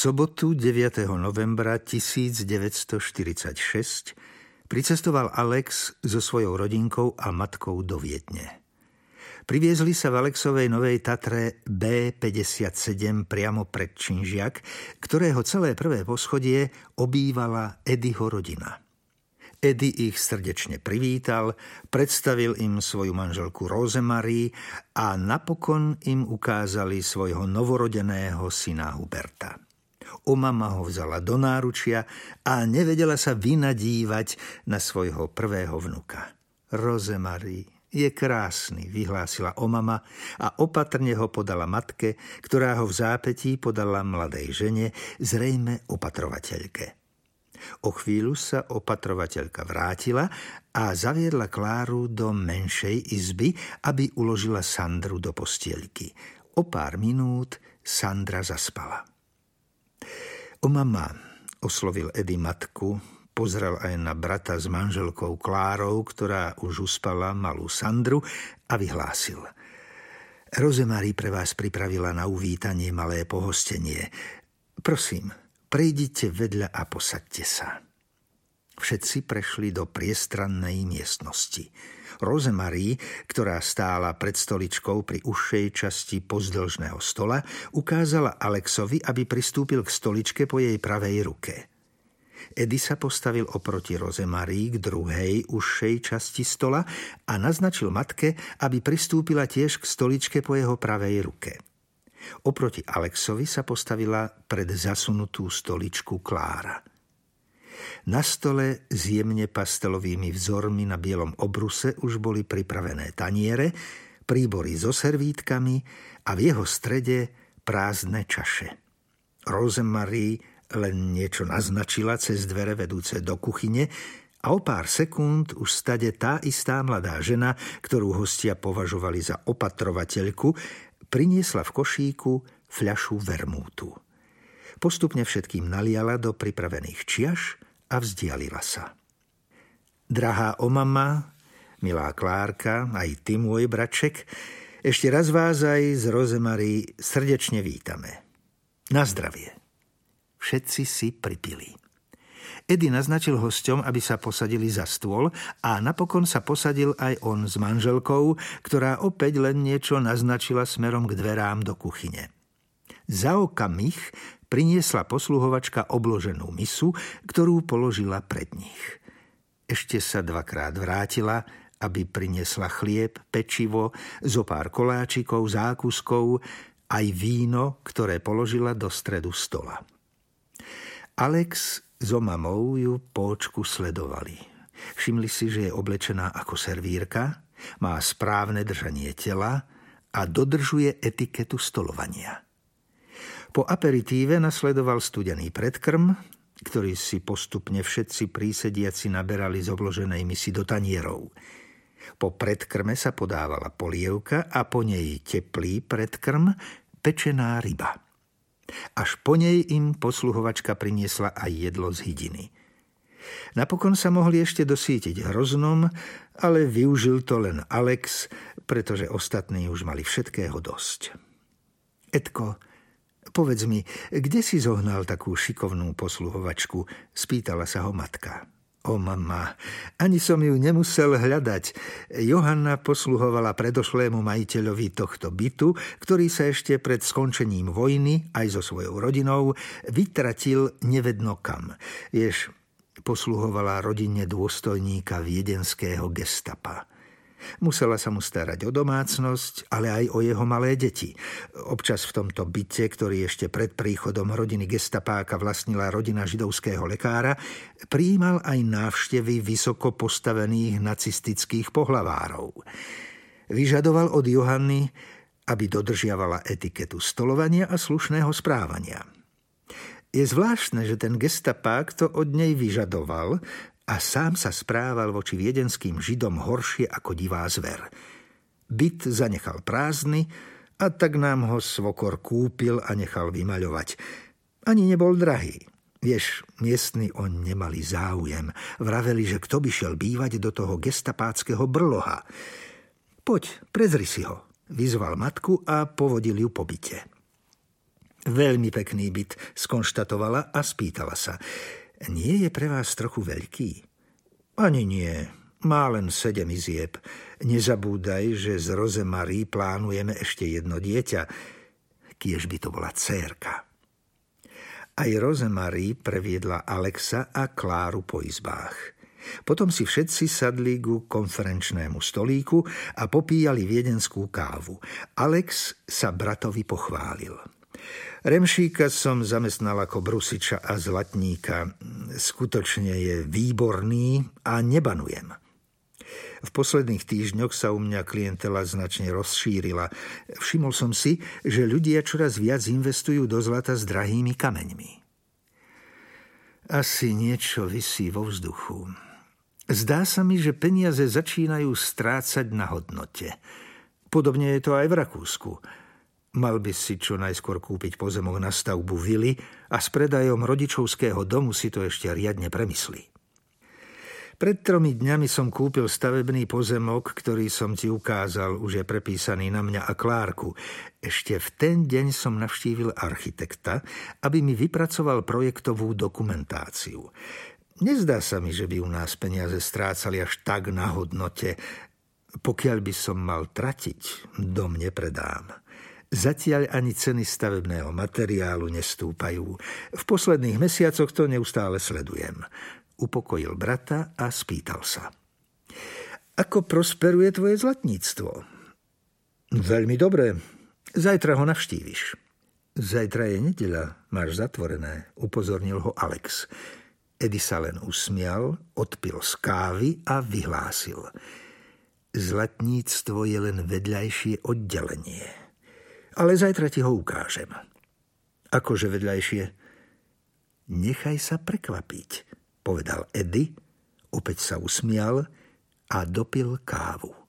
sobotu 9. novembra 1946 pricestoval Alex so svojou rodinkou a matkou do Viedne. Priviezli sa v Alexovej Novej Tatre B57 priamo pred Činžiak, ktorého celé prvé poschodie obývala Edyho rodina. Edy ich srdečne privítal, predstavil im svoju manželku Rosemary a napokon im ukázali svojho novorodeného syna Huberta. Omama ho vzala do náručia a nevedela sa vynadívať na svojho prvého vnuka. Rozemary je krásny, vyhlásila Omama a opatrne ho podala matke, ktorá ho v zápetí podala mladej žene, zrejme opatrovateľke. O chvíľu sa opatrovateľka vrátila a zaviedla Kláru do menšej izby, aby uložila Sandru do postielky. O pár minút Sandra zaspala. O mama, oslovil Edy matku, pozrel aj na brata s manželkou Klárou, ktorá už uspala malú Sandru a vyhlásil. Rozemarí pre vás pripravila na uvítanie malé pohostenie. Prosím, prejdite vedľa a posaďte sa. Všetci prešli do priestrannej miestnosti. Rozemarí, ktorá stála pred stoličkou pri užšej časti pozdĺžného stola, ukázala Alexovi, aby pristúpil k stoličke po jej pravej ruke. Edy sa postavil oproti Rozemarí k druhej užšej časti stola a naznačil matke, aby pristúpila tiež k stoličke po jeho pravej ruke. Oproti Alexovi sa postavila pred zasunutú stoličku Klára. Na stole s jemne pastelovými vzormi na bielom obruse už boli pripravené taniere, príbory so servítkami a v jeho strede prázdne čaše. Rosemary len niečo naznačila cez dvere vedúce do kuchyne a o pár sekúnd už stade tá istá mladá žena, ktorú hostia považovali za opatrovateľku, priniesla v košíku fľašu vermútu. Postupne všetkým naliala do pripravených čiaš a vzdialila sa. Drahá omama, milá Klárka, aj ty, môj braček, ešte raz vás aj z Rozemary srdečne vítame. Na zdravie. Všetci si pripili. Edy naznačil hosťom, aby sa posadili za stôl a napokon sa posadil aj on s manželkou, ktorá opäť len niečo naznačila smerom k dverám do kuchyne. Za okamih priniesla posluhovačka obloženú misu, ktorú položila pred nich. Ešte sa dvakrát vrátila, aby priniesla chlieb, pečivo, zo pár koláčikov, zákuskov, aj víno, ktoré položila do stredu stola. Alex so mamou ju počku sledovali. Všimli si, že je oblečená ako servírka, má správne držanie tela a dodržuje etiketu stolovania – po aperitíve nasledoval studený predkrm, ktorý si postupne všetci prísediaci naberali z obloženej misy do tanierov. Po predkrme sa podávala polievka a po nej teplý predkrm, pečená ryba. Až po nej im posluhovačka priniesla aj jedlo z hydiny. Napokon sa mohli ešte dosítiť hroznom, ale využil to len Alex, pretože ostatní už mali všetkého dosť. Edko, Povedz mi, kde si zohnal takú šikovnú posluhovačku? Spýtala sa ho matka. O mama, ani som ju nemusel hľadať. Johanna posluhovala predošlému majiteľovi tohto bytu, ktorý sa ešte pred skončením vojny aj so svojou rodinou vytratil nevedno kam. Vieš, posluhovala rodine dôstojníka viedenského gestapa. Musela sa mu starať o domácnosť, ale aj o jeho malé deti. Občas v tomto byte, ktorý ešte pred príchodom rodiny gestapáka vlastnila rodina židovského lekára, prijímal aj návštevy vysoko postavených nacistických pohlavárov. Vyžadoval od Johanny, aby dodržiavala etiketu stolovania a slušného správania. Je zvláštne, že ten gestapák to od nej vyžadoval, a sám sa správal voči viedenským židom horšie ako divá zver. Byt zanechal prázdny a tak nám ho svokor kúpil a nechal vymaľovať. Ani nebol drahý. Vieš, miestni on nemali záujem. Vraveli, že kto by šiel bývať do toho gestapáckého brloha. Poď, prezri si ho, vyzval matku a povodil ju po byte. Veľmi pekný byt, skonštatovala a spýtala sa. Nie je pre vás trochu veľký? Ani nie, má len sedem izieb. Nezabúdaj, že z Rozemarí plánujeme ešte jedno dieťa. Kiež by to bola cérka. Aj Rozemarí previedla Alexa a Kláru po izbách. Potom si všetci sadli ku konferenčnému stolíku a popíjali viedenskú kávu. Alex sa bratovi pochválil. Remšíka som zamestnal ako brusiča a zlatníka. Skutočne je výborný a nebanujem. V posledných týždňoch sa u mňa klientela značne rozšírila. Všimol som si, že ľudia čoraz viac investujú do zlata s drahými kameňmi. Asi niečo vysí vo vzduchu. Zdá sa mi, že peniaze začínajú strácať na hodnote. Podobne je to aj v Rakúsku. Mal by si čo najskôr kúpiť pozemok na stavbu vily a s predajom rodičovského domu si to ešte riadne premyslí. Pred tromi dňami som kúpil stavebný pozemok, ktorý som ti ukázal, už je prepísaný na mňa a Klárku. Ešte v ten deň som navštívil architekta, aby mi vypracoval projektovú dokumentáciu. Nezdá sa mi, že by u nás peniaze strácali až tak na hodnote. Pokiaľ by som mal tratiť, dom nepredám. Zatiaľ ani ceny stavebného materiálu nestúpajú. V posledných mesiacoch to neustále sledujem. Upokojil brata a spýtal sa. Ako prosperuje tvoje zlatníctvo? Veľmi dobre. Zajtra ho navštíviš. Zajtra je nedeľa, máš zatvorené, upozornil ho Alex. Edy sa len usmial, odpil z kávy a vyhlásil. Zlatníctvo je len vedľajšie oddelenie ale zajtra ti ho ukážem. Akože vedľajšie? Nechaj sa prekvapiť, povedal Eddie, opäť sa usmial a dopil kávu.